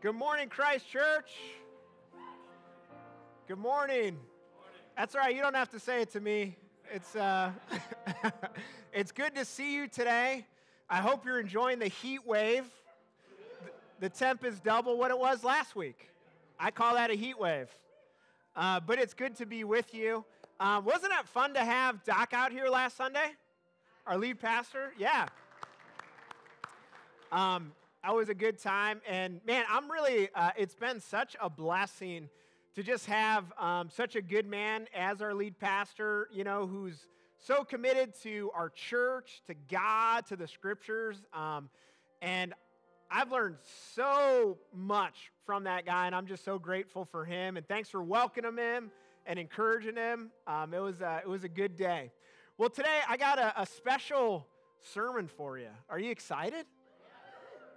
Good morning, Christ Church. Good morning. That's all right. You don't have to say it to me. It's uh, it's good to see you today. I hope you're enjoying the heat wave. The temp is double what it was last week. I call that a heat wave. Uh, but it's good to be with you. Uh, wasn't it fun to have Doc out here last Sunday? Our lead pastor? Yeah. Um, always a good time. And man, I'm really, uh, it's been such a blessing to just have um, such a good man as our lead pastor, you know, who's so committed to our church, to God, to the scriptures. Um, and I've learned so much from that guy, and I'm just so grateful for him. And thanks for welcoming him and encouraging him. Um, it, was a, it was a good day. Well, today I got a, a special sermon for you. Are you excited?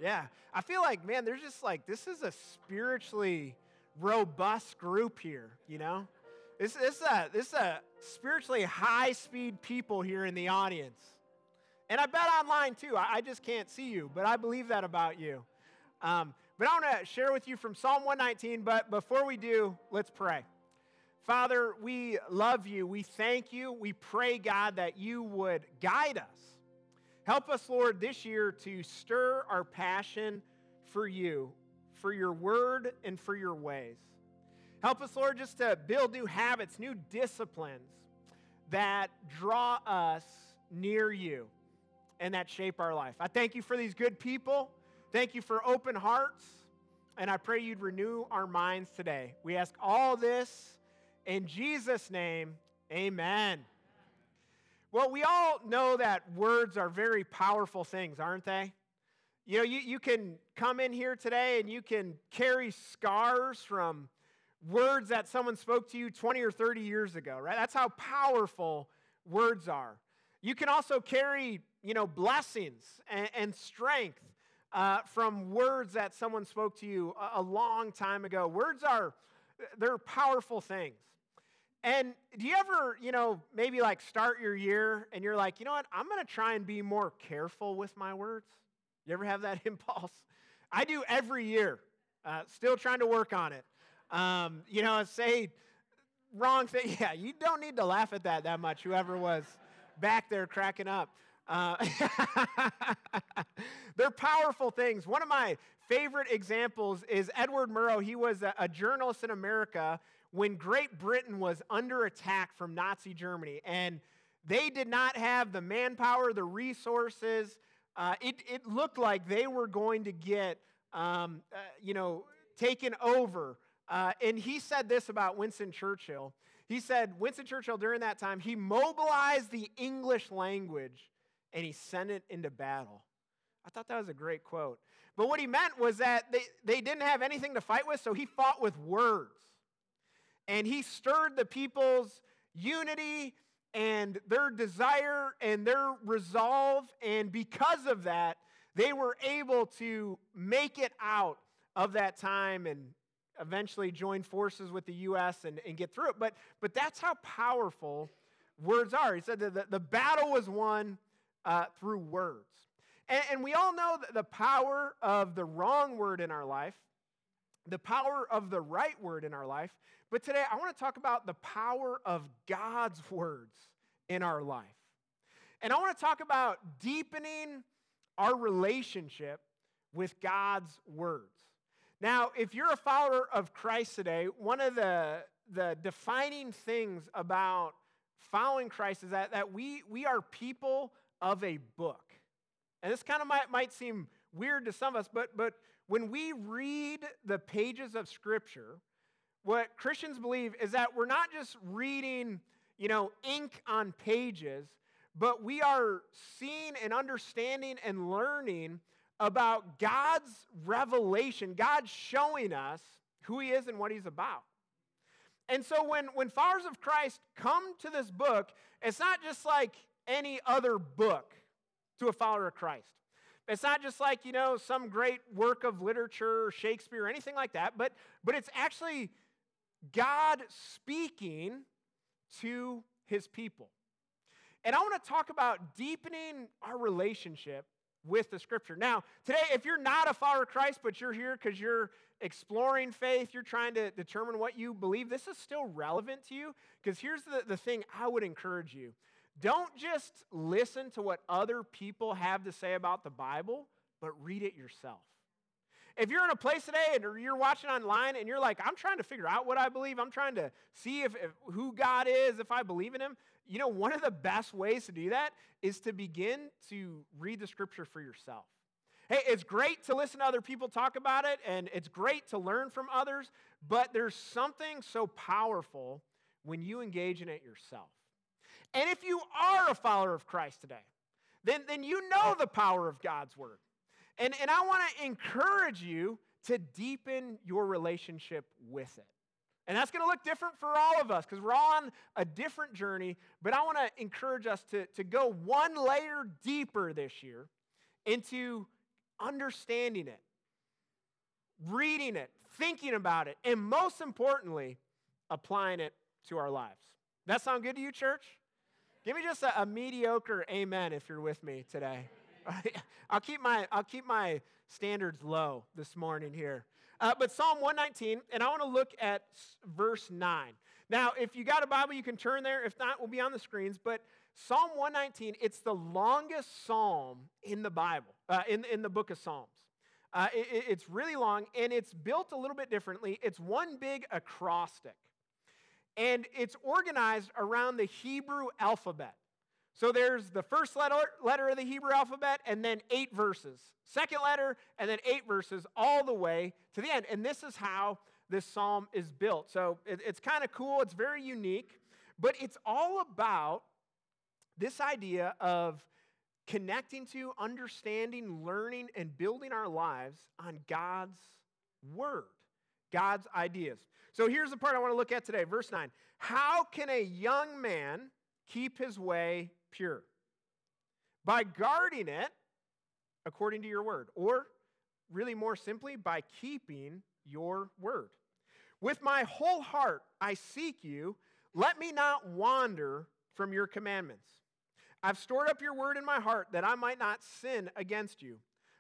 Yeah. I feel like, man, there's just like, this is a spiritually robust group here, you know? This, this, is a, this is a spiritually high speed people here in the audience. And I bet online too. I, I just can't see you, but I believe that about you. Um, but I want to share with you from Psalm 119. But before we do, let's pray. Father, we love you. We thank you. We pray, God, that you would guide us Help us, Lord, this year to stir our passion for you, for your word, and for your ways. Help us, Lord, just to build new habits, new disciplines that draw us near you and that shape our life. I thank you for these good people. Thank you for open hearts. And I pray you'd renew our minds today. We ask all this in Jesus' name. Amen. Well, we all know that words are very powerful things, aren't they? You know, you, you can come in here today and you can carry scars from words that someone spoke to you 20 or 30 years ago, right? That's how powerful words are. You can also carry, you know, blessings and, and strength uh, from words that someone spoke to you a, a long time ago. Words are, they're powerful things. And do you ever, you know, maybe like start your year and you're like, you know what, I'm going to try and be more careful with my words? You ever have that impulse? I do every year, uh, still trying to work on it. Um, you know, say wrong thing. Yeah, you don't need to laugh at that that much, whoever was back there cracking up. Uh, they're powerful things. One of my favorite examples is Edward Murrow. He was a, a journalist in America when Great Britain was under attack from Nazi Germany and they did not have the manpower, the resources. Uh, it, it, looked like they were going to get, um, uh, you know, taken over. Uh, and he said this about Winston Churchill. He said, Winston Churchill, during that time, he mobilized the English language and he sent it into battle. I thought that was a great quote. But what he meant was that they, they didn't have anything to fight with, so he fought with words and he stirred the people's unity and their desire and their resolve. And because of that, they were able to make it out of that time and eventually join forces with the U.S. and, and get through it. But, but that's how powerful words are. He said that the, the battle was won uh, through words. And, and we all know the power of the wrong word in our life, the power of the right word in our life, but today I want to talk about the power of God's words in our life. And I want to talk about deepening our relationship with God's words. Now, if you're a follower of Christ today, one of the, the defining things about following Christ is that, that we, we are people of a book. And this kind of might, might seem weird to some of us, but, but when we read the pages of Scripture, what Christians believe is that we're not just reading, you know, ink on pages, but we are seeing and understanding and learning about God's revelation, God showing us who He is and what He's about. And so when, when followers of Christ come to this book, it's not just like any other book to a follower of Christ. It's not just like, you know, some great work of literature or Shakespeare or anything like that, but, but it's actually God speaking to his people. And I want to talk about deepening our relationship with the scripture. Now, today, if you're not a follower of Christ, but you're here because you're exploring faith, you're trying to determine what you believe, this is still relevant to you. Because here's the, the thing I would encourage you don't just listen to what other people have to say about the Bible, but read it yourself. If you're in a place today and you're watching online and you're like, I'm trying to figure out what I believe, I'm trying to see if, if, who God is, if I believe in Him, you know, one of the best ways to do that is to begin to read the scripture for yourself. Hey, it's great to listen to other people talk about it, and it's great to learn from others, but there's something so powerful when you engage in it yourself. And if you are a follower of Christ today, then, then you know the power of God's word. And, and I want to encourage you to deepen your relationship with it. And that's going to look different for all of us because we're all on a different journey. But I want to encourage us to, to go one layer deeper this year into understanding it, reading it, thinking about it, and most importantly, applying it to our lives. That sound good to you, church? Give me just a, a mediocre amen if you're with me today. I'll keep my I'll keep my standards low this morning here. Uh, but Psalm 119, and I want to look at verse 9. Now, if you got a Bible, you can turn there. If not, we'll be on the screens. But Psalm 119, it's the longest psalm in the Bible, uh, in, in the book of Psalms. Uh, it, it's really long, and it's built a little bit differently. It's one big acrostic, and it's organized around the Hebrew alphabet. So there's the first letter, letter of the Hebrew alphabet and then eight verses. Second letter and then eight verses all the way to the end. And this is how this psalm is built. So it, it's kind of cool, it's very unique, but it's all about this idea of connecting to, understanding, learning, and building our lives on God's word, God's ideas. So here's the part I want to look at today, verse 9. How can a young man keep his way pure by guarding it according to your word, or really more simply, by keeping your word. With my whole heart I seek you. Let me not wander from your commandments. I've stored up your word in my heart that I might not sin against you.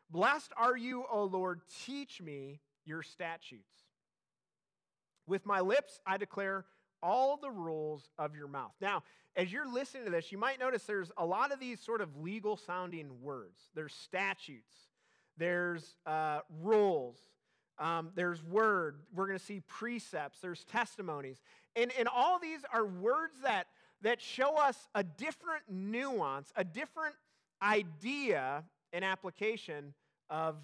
Blessed are you, O Lord. Teach me your statutes. With my lips I declare all the rules of your mouth. Now, as you're listening to this, you might notice there's a lot of these sort of legal sounding words. There's statutes, there's uh, rules, um, there's word. We're going to see precepts, there's testimonies. And, and all these are words that, that show us a different nuance, a different idea and application of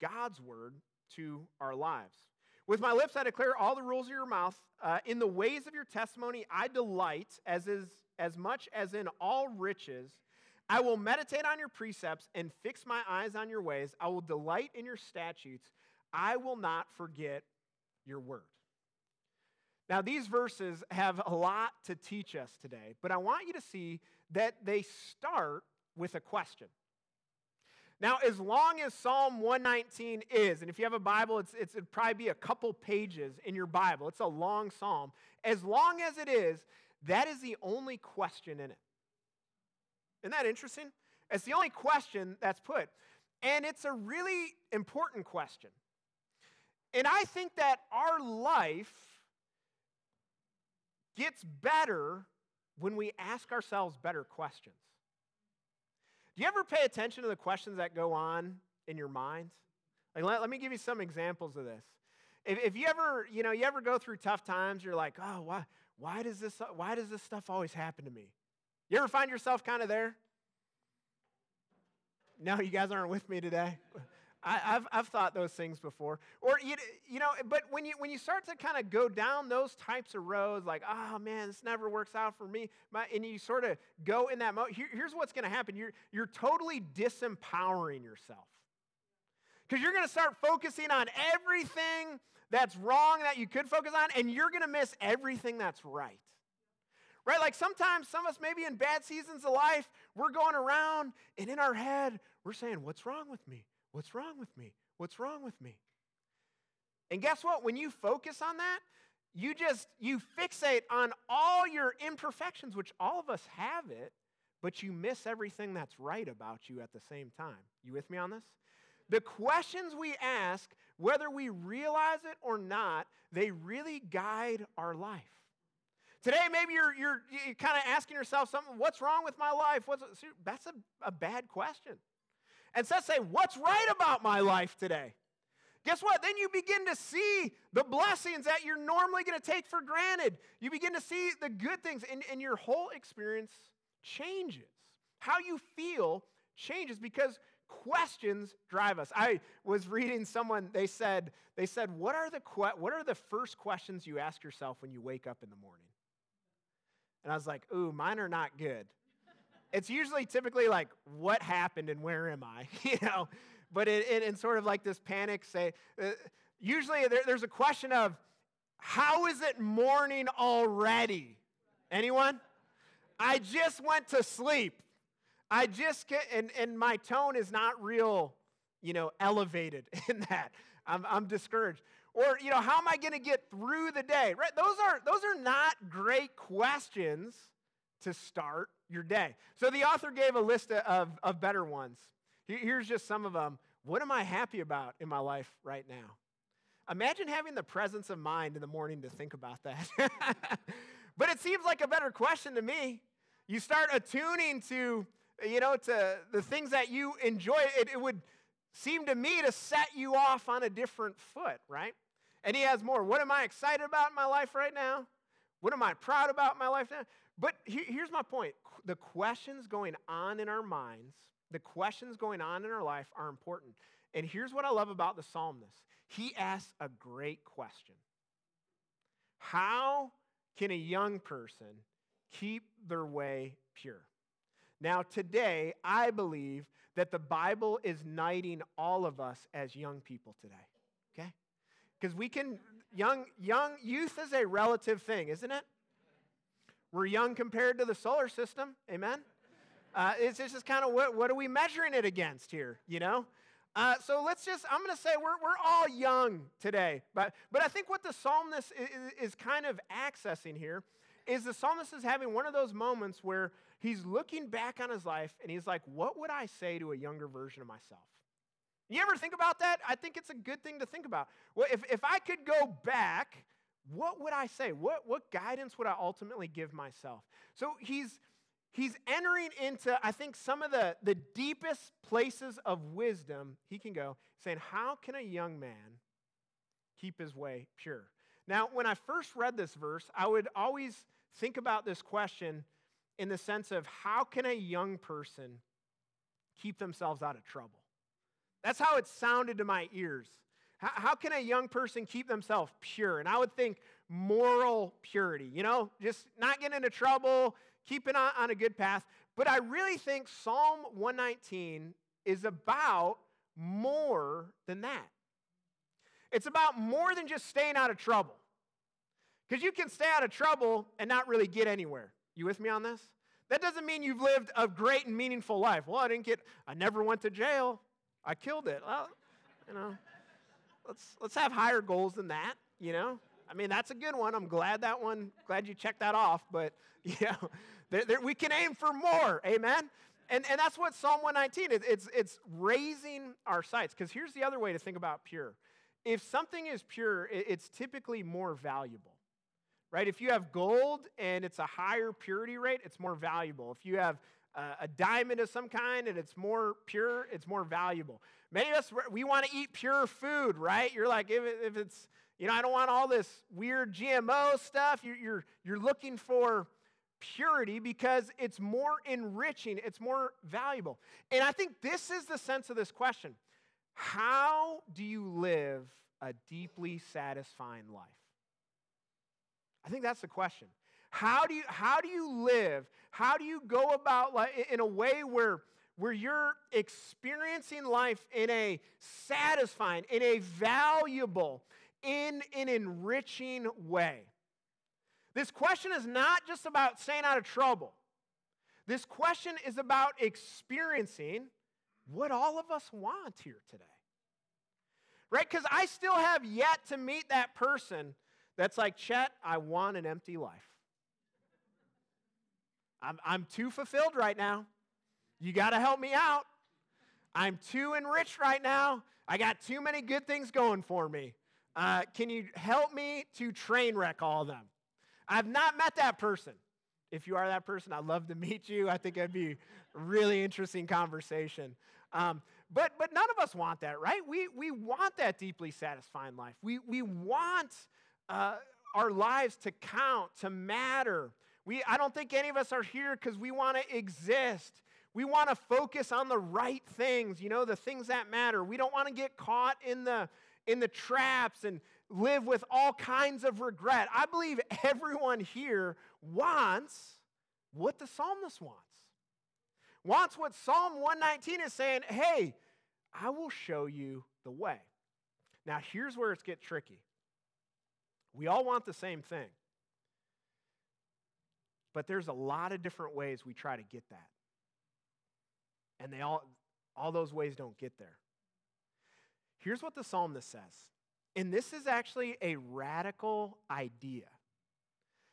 God's word to our lives. With my lips I declare all the rules of your mouth. Uh, in the ways of your testimony I delight, as is as much as in all riches. I will meditate on your precepts and fix my eyes on your ways. I will delight in your statutes. I will not forget your word. Now, these verses have a lot to teach us today, but I want you to see that they start with a question. Now, as long as Psalm 119 is, and if you have a Bible, it's, it's, it'd probably be a couple pages in your Bible. It's a long psalm. As long as it is, that is the only question in it. Isn't that interesting? It's the only question that's put. And it's a really important question. And I think that our life gets better when we ask ourselves better questions. Do you ever pay attention to the questions that go on in your mind? Like, let, let me give you some examples of this. If, if you ever, you know, you ever go through tough times, you're like, oh, why, why does this, why does this stuff always happen to me? You ever find yourself kind of there? No, you guys aren't with me today. I, have I've thought those things before. Or, you, you know, but when you, when you start to kind of go down those types of roads, like, oh man, this never works out for me, my, and you sort of go in that mode, here, here's what's going to happen you're, you're totally disempowering yourself. Because you're going to start focusing on everything that's wrong that you could focus on, and you're going to miss everything that's right. Right? Like sometimes some of us, maybe in bad seasons of life, we're going around and in our head, we're saying, What's wrong with me? What's wrong with me? What's wrong with me? And guess what? When you focus on that, you just you fixate on all your imperfections, which all of us have it, but you miss everything that's right about you at the same time. You with me on this? The questions we ask, whether we realize it or not, they really guide our life. Today, maybe you're, you're, you're kind of asking yourself something, what's wrong with my life? What's, that's a, a bad question. Instead, say, what's right about my life today? Guess what? Then you begin to see the blessings that you're normally going to take for granted. You begin to see the good things, and, and your whole experience changes. How you feel changes because questions drive us. I was reading someone, they said, they said, what are the, que- what are the first questions you ask yourself when you wake up in the morning? And I was like, ooh, mine are not good. It's usually typically like, what happened and where am I? you know, but in, in, in, sort of like this panic, say, uh, usually there, there's a question of, how is it morning already? Anyone? I just went to sleep. I just get, and, and my tone is not real, you know, elevated in that. I'm, I'm discouraged. Or, you know, how am I going to get through the day? Right? Those are, those are not great questions to start your day. So the author gave a list of, of better ones. Here's just some of them. What am I happy about in my life right now? Imagine having the presence of mind in the morning to think about that. but it seems like a better question to me. You start attuning to, you know, to the things that you enjoy. It, it would seem to me to set you off on a different foot, right? And he has more. What am I excited about in my life right now? What am I proud about in my life now? But here's my point the questions going on in our minds, the questions going on in our life are important. And here's what I love about the psalmist he asks a great question How can a young person keep their way pure? Now, today, I believe that the Bible is knighting all of us as young people today. Okay? Because we can, young, young, youth is a relative thing, isn't it? We're young compared to the solar system, amen? Uh, it's just kind of what, what are we measuring it against here, you know? Uh, so let's just, I'm going to say we're, we're all young today. But, but I think what the psalmist is, is kind of accessing here is the psalmist is having one of those moments where he's looking back on his life and he's like, what would I say to a younger version of myself? You ever think about that? I think it's a good thing to think about. Well, if, if I could go back, what would I say? What, what guidance would I ultimately give myself? So he's, he's entering into, I think, some of the, the deepest places of wisdom he can go, saying, How can a young man keep his way pure? Now, when I first read this verse, I would always think about this question in the sense of how can a young person keep themselves out of trouble? That's how it sounded to my ears. How, can a young person keep themselves pure? And I would think moral purity, you know, just not getting into trouble, keeping on, on a good path. But I really think Psalm 119 is about more than that. It's about more than just staying out of trouble. Because you can stay out of trouble and not really get anywhere. You with me on this? That doesn't mean you've lived a great and meaningful life. Well, I didn't get, I never went to jail. I killed it. Well, you know, let's, let's have higher goals than that, you know? I mean, that's a good one. I'm glad that one, glad you checked that off, but, you know, there, there, we can aim for more, amen? And, and that's what Psalm 119 is. It's, it's raising our sights. Because here's the other way to think about pure. If something is pure, it's typically more valuable right? If you have gold and it's a higher purity rate, it's more valuable. If you have a diamond of some kind and it's more pure, it's more valuable. Many of us, we want to eat pure food, right? You're like, if, if it's, you know, I don't want all this weird GMO stuff. You're, you're, you're looking for purity because it's more enriching, it's more valuable. And I think this is the sense of this question How do you live a deeply satisfying life? I think that's the question. How do you, how do you live? How do you go about life in a way where, where you're experiencing life in a satisfying, in a valuable, in an enriching way? This question is not just about staying out of trouble. This question is about experiencing what all of us want here today. Right? Because I still have yet to meet that person that's like, Chet, I want an empty life. I'm, I'm too fulfilled right now. You got to help me out. I'm too enriched right now. I got too many good things going for me. Uh, can you help me to train wreck all of them? I've not met that person. If you are that person, I'd love to meet you. I think it'd be a really interesting conversation. Um, but, but none of us want that, right? We, we want that deeply satisfying life. We, we want uh, our lives to count, to matter. We, I don't think any of us are here because we want to exist. We want to focus on the right things, you know, the things that matter. We don't want to get caught in the, in the traps and live with all kinds of regret. I believe everyone here wants what the psalmist wants. Wants what Psalm 119 is saying hey, I will show you the way. Now, here's where it gets tricky. We all want the same thing, but there's a lot of different ways we try to get that. And they all, all those ways don't get there. Here's what the psalmist says, and this is actually a radical idea.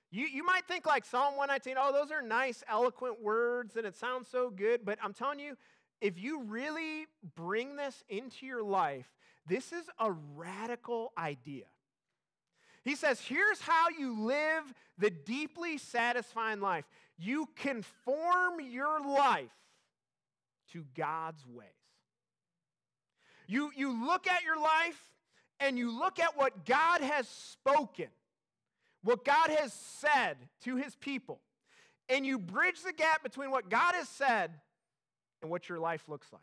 You, you might think like Psalm 119, oh, those are nice, eloquent words, and it sounds so good, but I'm telling you, if you really bring this into your life, this is a radical idea. He says, here's how you live the deeply satisfying life you conform your life to God's ways. You, you look at your life and you look at what God has spoken, what God has said to his people, and you bridge the gap between what God has said and what your life looks like.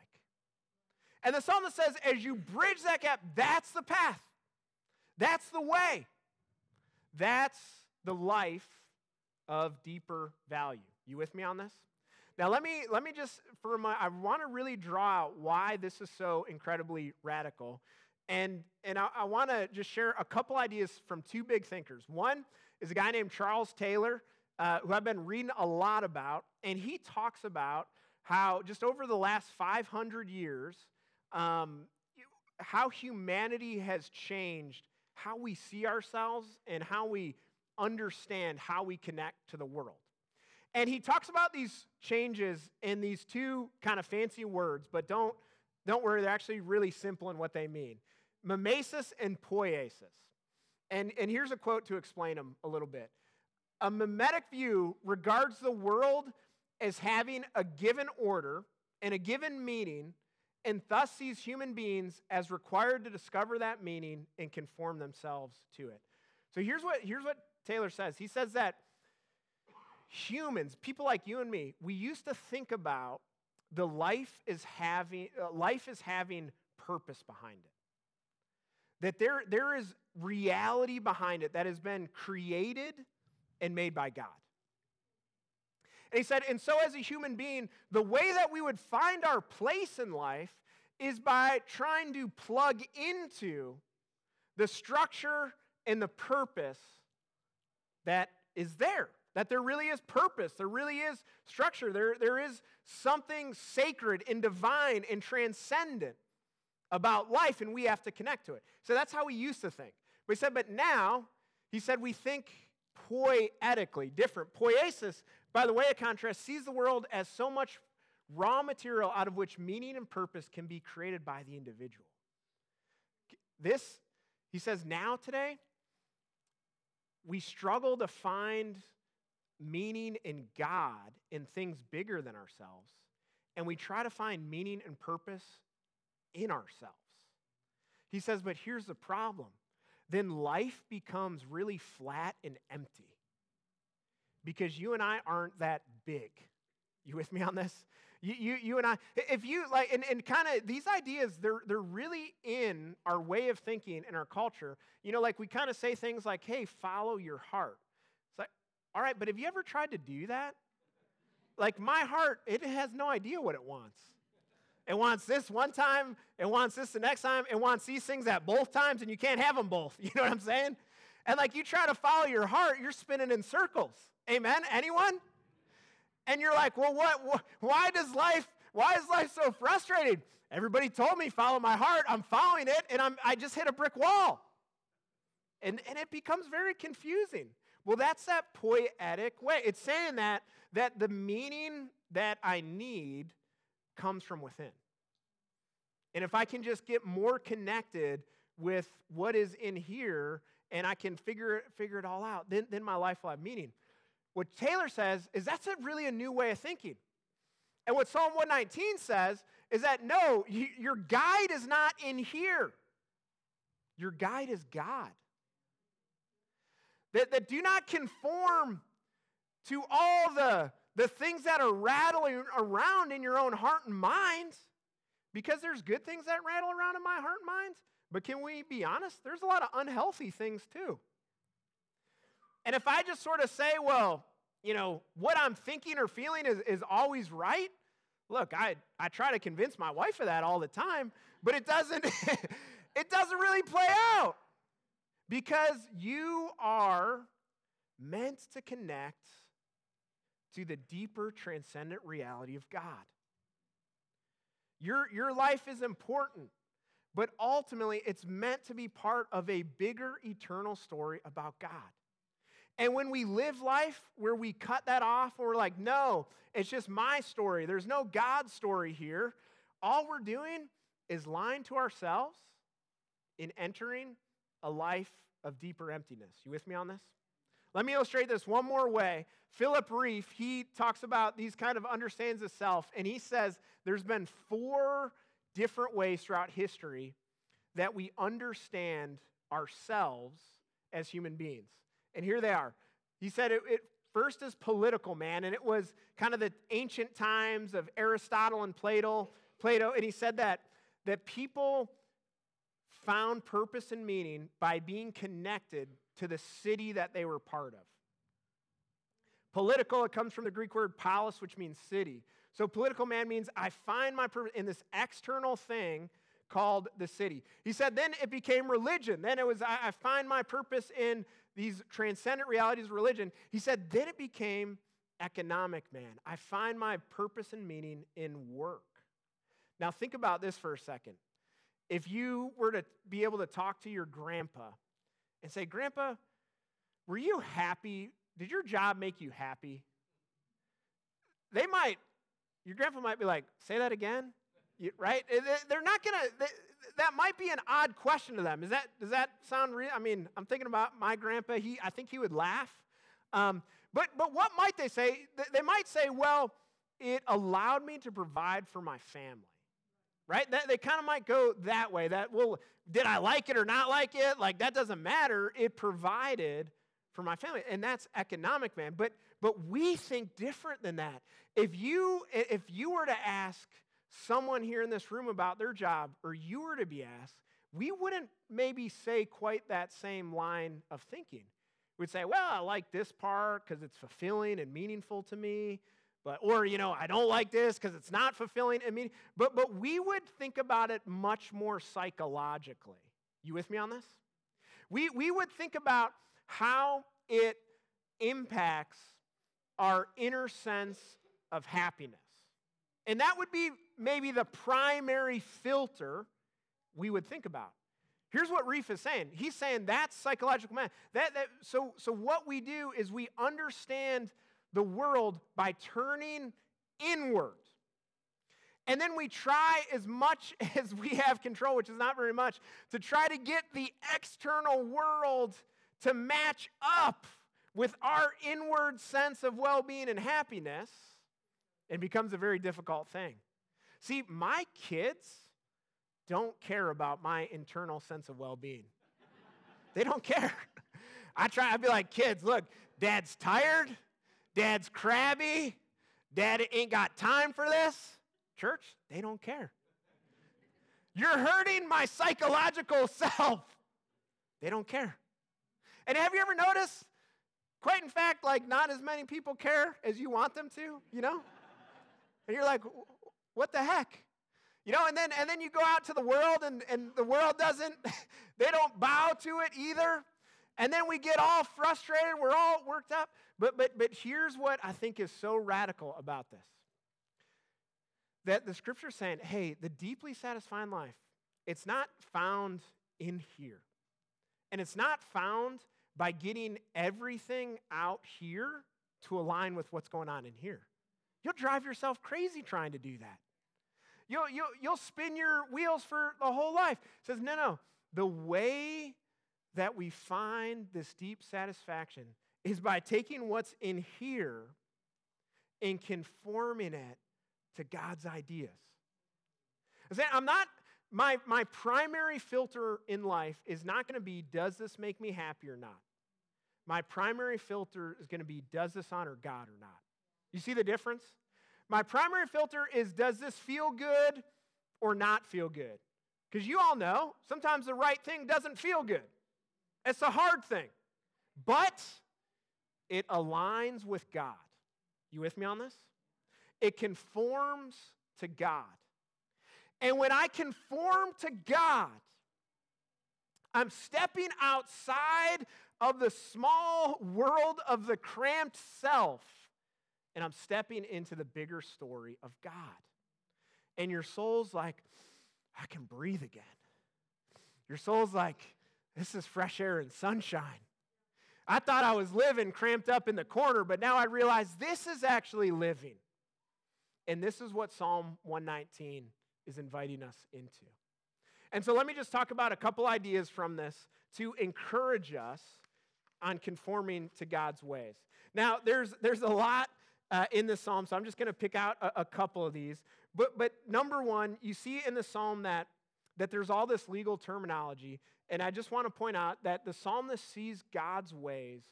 And the psalmist says, as you bridge that gap, that's the path, that's the way, that's the life of deeper value. You with me on this? Now, let me, let me just, for my, I want to really draw out why this is so incredibly radical. And, and I, I want to just share a couple ideas from two big thinkers. One is a guy named Charles Taylor, uh, who I've been reading a lot about, and he talks about how just over the last 500 years, um, how humanity has changed how we see ourselves and how we understand how we connect to the world. And he talks about these changes in these two kind of fancy words, but don't, don't worry, they're actually really simple in what they mean mimesis and poiesis. And, and here's a quote to explain them a little bit. A mimetic view regards the world as having a given order and a given meaning, and thus sees human beings as required to discover that meaning and conform themselves to it. So here's what, here's what Taylor says. He says that humans, people like you and me, we used to think about the life is having uh, life is having purpose behind it. That there, there is reality behind it that has been created and made by God. And he said, and so as a human being, the way that we would find our place in life is by trying to plug into the structure and the purpose that is there. That there really is purpose, there really is structure, there, there is something sacred and divine and transcendent about life, and we have to connect to it. So that's how we used to think. But said, but now, he said, we think poetically, different. Poiesis, by the way, of contrast, sees the world as so much raw material out of which meaning and purpose can be created by the individual. This, he says, now today, we struggle to find meaning in God in things bigger than ourselves, and we try to find meaning and purpose in ourselves. He says, but here's the problem then life becomes really flat and empty because you and I aren't that big. You with me on this? You, you, you and I, if you like, and, and kind of these ideas, they're, they're really in our way of thinking and our culture. You know, like we kind of say things like, hey, follow your heart. All right, but have you ever tried to do that? Like my heart, it has no idea what it wants. It wants this one time, it wants this the next time, it wants these things at both times, and you can't have them both. You know what I'm saying? And like you try to follow your heart, you're spinning in circles. Amen? Anyone? And you're like, well, what, why does life, why is life so frustrating? Everybody told me follow my heart. I'm following it, and I'm, I just hit a brick wall. And, and it becomes very confusing. Well, that's that poetic way. It's saying that that the meaning that I need comes from within. And if I can just get more connected with what is in here and I can figure, figure it all out, then, then my life will have meaning. What Taylor says is that's a really a new way of thinking. And what Psalm 119 says is that no, your guide is not in here. Your guide is God. That, that do not conform to all the, the things that are rattling around in your own heart and mind, because there's good things that rattle around in my heart and mind. But can we be honest? There's a lot of unhealthy things too. And if I just sort of say, well, you know, what I'm thinking or feeling is, is always right, look, I, I try to convince my wife of that all the time, but it doesn't, it doesn't really play out because you are meant to connect to the deeper transcendent reality of God. Your, your life is important, but ultimately it's meant to be part of a bigger eternal story about God. And when we live life where we cut that off and we're like, no, it's just my story, there's no God story here, all we're doing is lying to ourselves in entering a life of deeper emptiness. You with me on this? Let me illustrate this one more way. Philip Rieff, he talks about these kind of understands of self, and he says there's been four different ways throughout history that we understand ourselves as human beings. And here they are. He said it, it first is political, man, and it was kind of the ancient times of Aristotle and Plato. Plato, and he said that that people found purpose and meaning by being connected to the city that they were part of. Political, it comes from the Greek word polis, which means city. So political man means I find my purpose in this external thing called the city. He said, then it became religion. Then it was, I, I find my purpose in these transcendent realities of religion. He said, then it became economic man. I find my purpose and meaning in work. Now, think about this for a second. If you were to be able to talk to your grandpa and say, Grandpa, were you happy? Did your job make you happy? They might, your grandpa might be like, Say that again? You, right? They're not going to, that might be an odd question to them. Is that, does that sound real? I mean, I'm thinking about my grandpa. He, I think he would laugh. Um, but, but what might they say? They might say, well, it allowed me to provide for my family. Right? That, they kind of might go that way. That, well, did I like it or not like it? Like, that doesn't matter. It provided for my family. And that's economic, man. But, but we think different than that. If you, if you were to ask someone here in this room about their job, or you were to be asked, we wouldn't maybe say quite that same line of thinking. We'd say, well, I like this part because it's fulfilling and meaningful to me. But, or, you know, I don't like this because it's not fulfilling i mean But, but we would think about it much more psychologically. You with me on this? We, we would think about how it impacts our inner sense of happiness. And that would be maybe the primary filter we would think about. Here's what Rieff is saying. He's saying that's psychological man. That, that, so, so what we do is we understand the world by turning inward. And then we try as much as we have control, which is not very much, to try to get the external world to match up with our inward sense of well being and happiness. It becomes a very difficult thing. See, my kids don't care about my internal sense of well being. they don't care. I try, I'd be like, kids, look, dad's tired, dad's crabby, dad ain't got time for this. Church, they don't care. You're hurting my psychological self. They don't care. And have you ever noticed, quite in fact, like not as many people care as you want them to, you know? And you're like, what the heck? You know, and then and then you go out to the world and, and the world doesn't, they don't bow to it either. And then we get all frustrated, we're all worked up. But but but here's what I think is so radical about this. That the scripture's saying, hey, the deeply satisfying life, it's not found in here. And it's not found by getting everything out here to align with what's going on in here. You'll drive yourself crazy trying to do that. You'll, you'll, you'll spin your wheels for the whole life. It says, no, no. The way that we find this deep satisfaction is by taking what's in here and conforming it to God's ideas. I'm not, my, my primary filter in life is not going to be, does this make me happy or not? My primary filter is going to be, does this honor God or not? You see the difference? My primary filter is, does this feel good or not feel good? Because you all know sometimes the right thing doesn't feel good. It's a hard thing, but it aligns with God. You with me on this? It conforms to God. And when I conform to God, I'm stepping outside of the small world of the cramped self, and I'm stepping into the bigger story of God. And your soul's like, I can breathe again. Your soul's like, this is fresh air and sunshine. I thought I was living cramped up in the corner, but now I realize this is actually living. And this is what Psalm 119 is inviting us into. And so let me just talk about a couple ideas from this to encourage us on conforming to God's ways. Now, there's, there's a lot uh, in the psalm, so I'm just going to pick out a, a, couple of these. But, but number one, you see in the psalm that, that there's all this legal terminology, and I just want to point out that the psalmist sees God's ways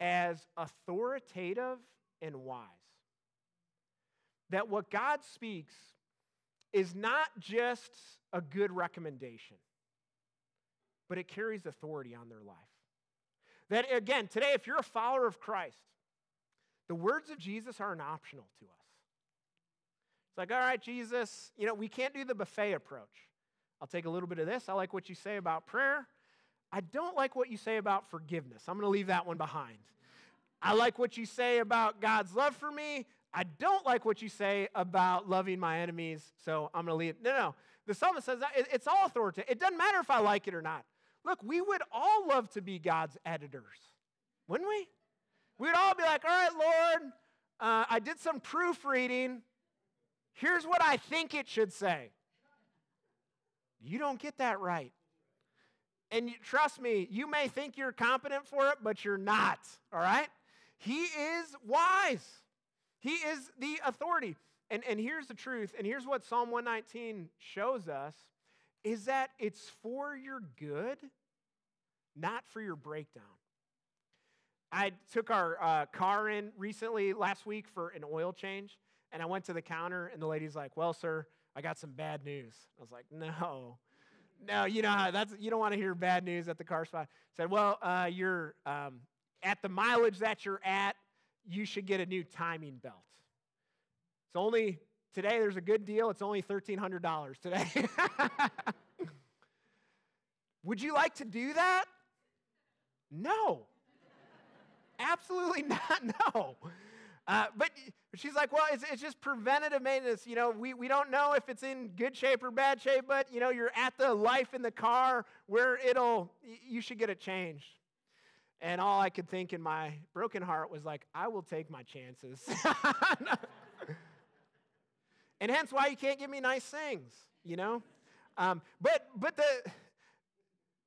as authoritative and wise. That what God speaks is not just a good recommendation, but it carries authority on their life. That again, today, if you're a follower of Christ, the words of Jesus are an optional to us. It's like, all right, Jesus, you know, we can't do the buffet approach. I'll take a little bit of this. I like what you say about prayer. I don't like what you say about forgiveness. I'm going to leave that one behind. I like what you say about God's love for me. I don't like what you say about loving my enemies, so I'm going to leave. No, no. The psalmist says it's all authoritative. It doesn't matter if I like it or not. Look, we would all love to be God's editors, wouldn't we? We'd all be like, all right, Lord, uh, I did some proofreading. Here's what I think it should say. You don't get that right. And you, trust me, you may think you're competent for it, but you're not, all right? He is wise, He is the authority. And, and here's the truth, and here's what Psalm 119 shows us is that it's for your good, not for your breakdown. I took our uh, car in recently last week for an oil change, and I went to the counter, and the lady's like, Well, sir, I got some bad news. I was like, No, no, you know, that's, you don't want to hear bad news at the car spot. Said, Well, uh, you're um, at the mileage that you're at, you should get a new timing belt. It's only today, there's a good deal. It's only $1,300 today. Would you like to do that? No. Absolutely not. No. Uh, but she's like, well, it's, it's just preventative maintenance. You know, we, we don't know if it's in good shape or bad shape, but, you know, you're at the life in the car where it'll, you should get it changed. And all I could think in my broken heart was like, I will take my chances. and hence why you can't give me nice things, you know? Um, but, but the,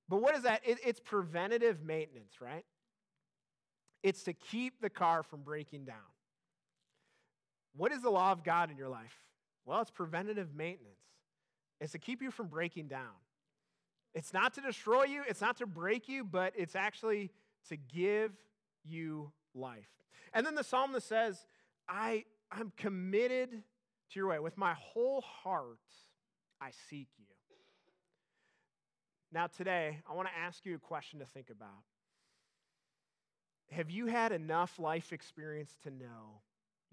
but what is that? It, it's preventative maintenance, right? It's to keep the car from breaking down. What is the law of God in your life? Well, it's preventative maintenance. It's to keep you from breaking down. It's not to destroy you, it's not to break you, but it's actually to give you life. And then the psalmist says, I, I'm committed to your way. With my whole heart, I seek you. Now, today, I want to ask you a question to think about. Have you had enough life experience to know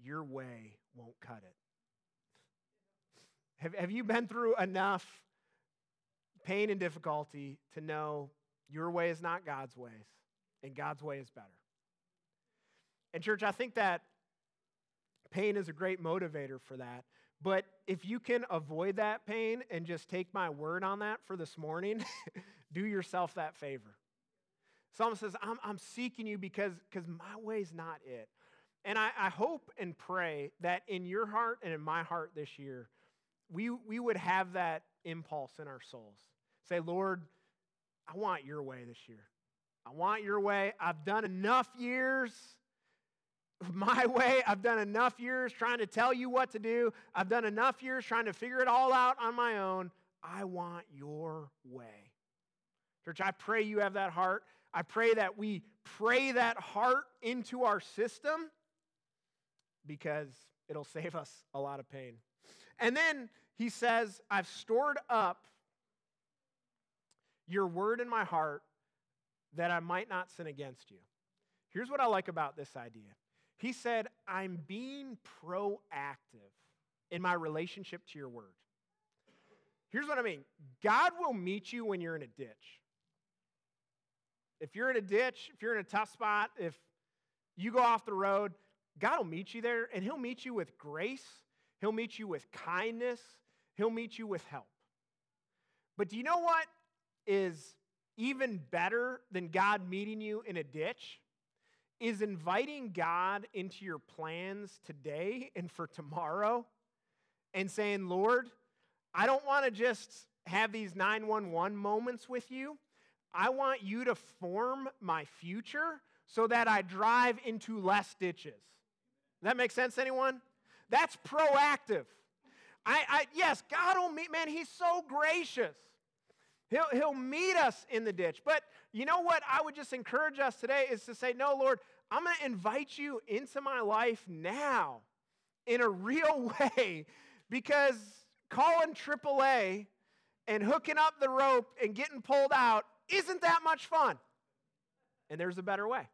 your way won't cut it? Have, have you been through enough pain and difficulty to know your way is not God's ways and God's way is better? And, church, I think that pain is a great motivator for that. But if you can avoid that pain and just take my word on that for this morning, do yourself that favor. Psalm says, I'm, I'm seeking you because my way's not it. And I, I hope and pray that in your heart and in my heart this year, we, we would have that impulse in our souls. Say, Lord, I want your way this year. I want your way. I've done enough years my way. I've done enough years trying to tell you what to do. I've done enough years trying to figure it all out on my own. I want your way. Church, I pray you have that heart. I pray that we pray that heart into our system because it'll save us a lot of pain. And then he says, I've stored up your word in my heart that I might not sin against you. Here's what I like about this idea. He said, I'm being proactive in my relationship to your word. Here's what I mean God will meet you when you're in a ditch. If you're in a ditch, if you're in a tough spot, if you go off the road, God will meet you there and He'll meet you with grace, He'll meet you with kindness, He'll meet you with help. But do you know what is even better than God meeting you in a ditch? Is inviting God into your plans today and for tomorrow and saying, Lord, I don't want to just have these 911 moments with you. I want you to form my future so that I drive into less ditches. That makes sense, anyone? That's proactive. I, I yes, God will meet, man, He's so gracious. He'll, he'll meet us in the ditch. But you know what I would just encourage us today is to say, no, Lord, I'm going to invite you into my life now in a real way because calling AAA and hooking up the rope and getting pulled out isn't that much fun. And there's a better way.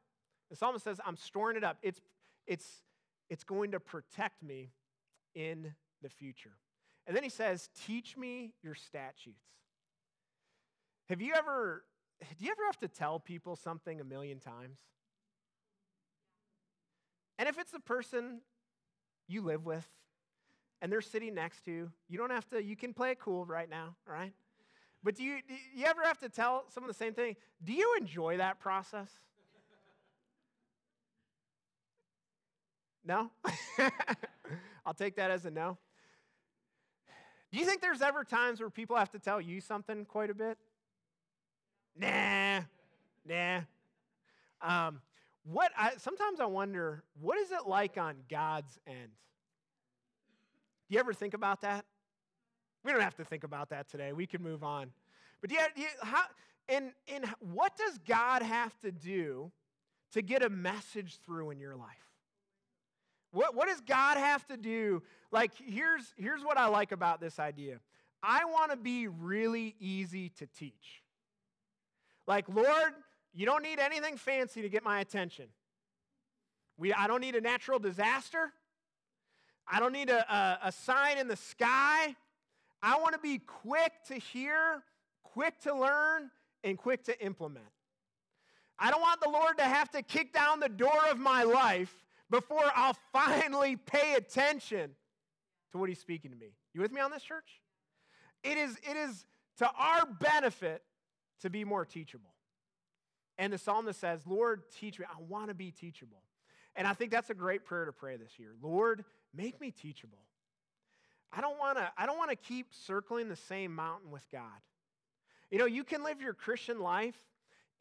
The psalmist says, I'm storing it up. It's, it's, it's going to protect me in the future. And then he says, Teach me your statutes. Have you ever, do you ever have to tell people something a million times? And if it's the person you live with and they're sitting next to you, you don't have to, you can play it cool right now, all right? But do you, do you ever have to tell someone the same thing? Do you enjoy that process? No? I'll take that as a no. Do you think there's ever times where people have to tell you something quite a bit? Nah, nah. Um, what I, sometimes I wonder, what is it like on God's end? Do you ever think about that? We don't have to think about that today. We can move on. But do you, how, and, and what does God have to do to get a message through in your life? What, what does God have to do? Like, here's, here's what I like about this idea I want to be really easy to teach. Like, Lord, you don't need anything fancy to get my attention. We, I don't need a natural disaster. I don't need a, a, a sign in the sky. I want to be quick to hear, quick to learn, and quick to implement. I don't want the Lord to have to kick down the door of my life before I'll finally pay attention to what he's speaking to me. You with me on this, church? It is, it is to our benefit to be more teachable. And the psalmist says, Lord, teach me. I want to be teachable. And I think that's a great prayer to pray this year. Lord, make me teachable. I don't want to I don't want to keep circling the same mountain with God. You know, you can live your Christian life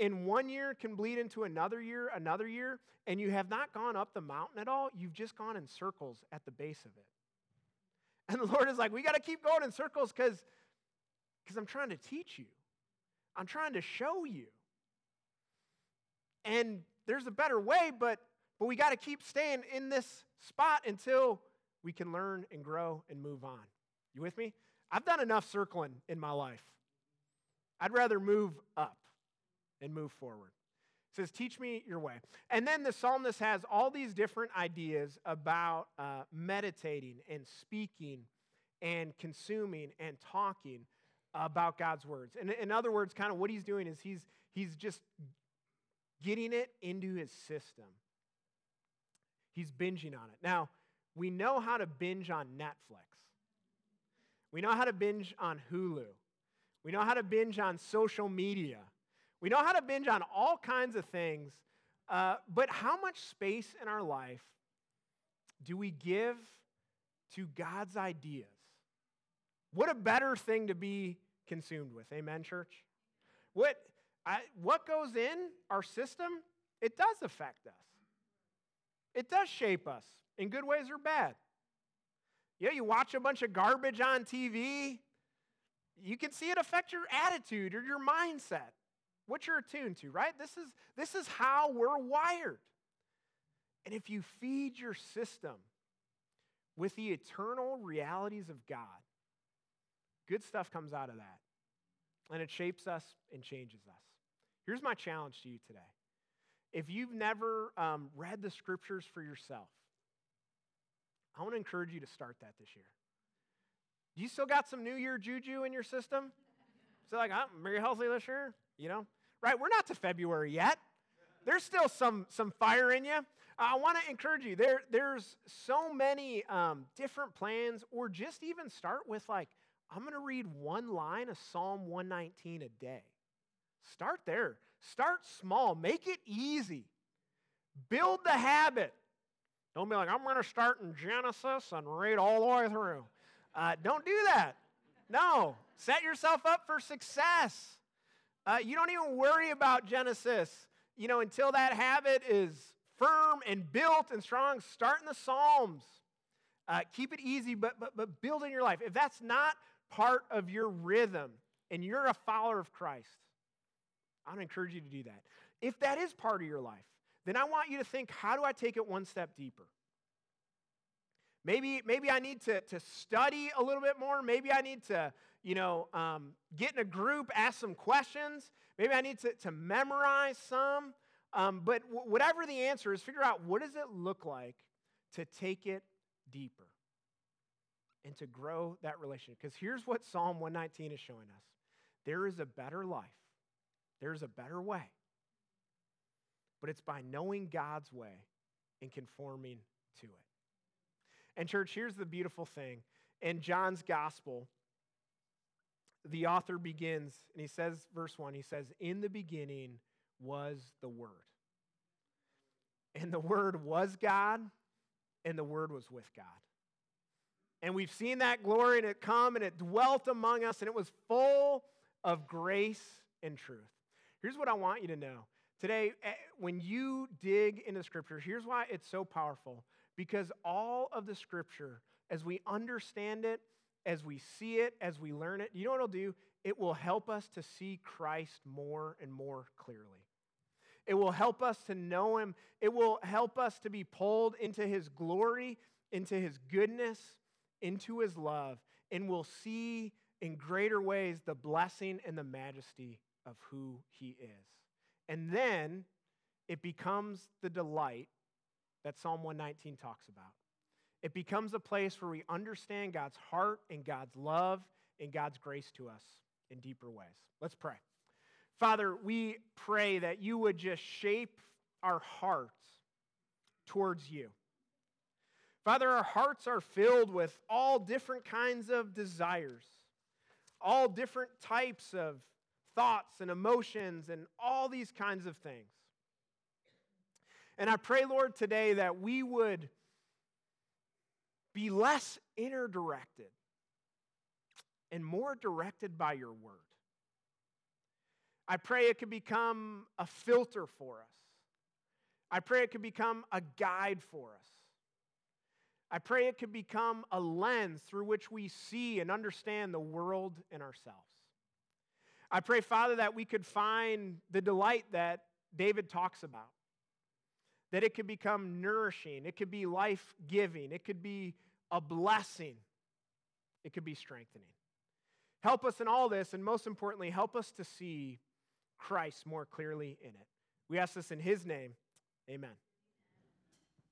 in one year can bleed into another year, another year, and you have not gone up the mountain at all. You've just gone in circles at the base of it. And the Lord is like, we got to keep going in circles because I'm trying to teach you. I'm trying to show you. And there's a better way, but but we got to keep staying in this spot until we can learn and grow and move on. You with me? I've done enough circling in my life. I'd rather move up and move forward. It says, Teach me your way. And then the psalmist has all these different ideas about uh, meditating and speaking and consuming and talking about God's words. And in other words, kind of what he's doing is he's, he's just getting it into his system. He's binging on it. Now, we know how to binge on Netflix. We know how to binge on Hulu. We know how to binge on social media. We know how to binge on all kinds of things, uh, but how much space in our life do we give to God's ideas? What a better thing to be consumed with. Amen, church? What, I, what goes in our system, it does affect us. It does shape us in good ways or bad. Yeah, you watch a bunch of garbage on TV, you can see it affect your attitude or your mindset, what you're attuned to, right? This is, this is how we're wired. And if you feed your system with the eternal realities of God, good stuff comes out of that. And it shapes us and changes us. Here's my challenge to you today. If you've never um, read the scriptures for yourself, I want to encourage you to start that this year. You still got some New Year juju in your system? So, like, I'm very healthy this year, you know? Right? We're not to February yet. There's still some, some fire in you. I want to encourage you. There, there's so many um, different plans, or just even start with, like, I'm going to read one line of Psalm 119 a day. Start there. Start small. Make it easy. Build the habit. Don't be like, I'm going to start in Genesis and read all the way through. Uh, don't do that. No. Set yourself up for success. Uh, you don't even worry about Genesis, you know, until that habit is firm and built and strong. Start in the Psalms. Uh, keep it easy, but, but, but build in your life. If that's not part of your rhythm and you're a follower of Christ, I would encourage you to do that. If that is part of your life, then I want you to think how do I take it one step deeper? Maybe, maybe I need to, to study a little bit more. Maybe I need to, you know, um, get in a group, ask some questions. Maybe I need to, to memorize some. Um, but w- whatever the answer is, figure out what does it look like to take it deeper and to grow that relationship. Because here's what Psalm 119 is showing us there is a better life, there's a better way. But it's by knowing God's way and conforming to it. And, church, here's the beautiful thing. In John's gospel, the author begins, and he says, verse 1, he says, In the beginning was the Word. And the Word was God, and the Word was with God. And we've seen that glory, and it come, and it dwelt among us, and it was full of grace and truth. Here's what I want you to know. Today, eh, when you dig into Scripture, here's why it's so powerful. Because all of the Scripture, as we understand it, as we see it, as we learn it, you know what it'll do? It will help us to see Christ more and more clearly. It will help us to know Him. It will help us to be pulled into His glory, into His goodness, into His love, and we'll see in greater ways the blessing and the majesty of who He is. And then it becomes the delight that Psalm 119 talks about. It becomes a place where we understand God's heart and God's love and God's grace to us in deeper ways. Let's pray. Father, we pray that you would just shape our hearts towards you. Father, our hearts are filled with all different kinds of desires, all different types of thoughts and emotions, and all these kinds of things. And I pray, Lord, today that we would be less inner directed and more directed by your word. I pray it could become a filter for us. I pray it could become a guide for us. I pray it could become a lens through which we see and understand the world and ourselves. I pray, Father, that we could find the delight that David talks about that it could become nourishing, it could be life giving, it could be a blessing, it could be strengthening. Help us in all this, and most importantly, help us to see Christ more clearly in it. We ask this in His name. Amen.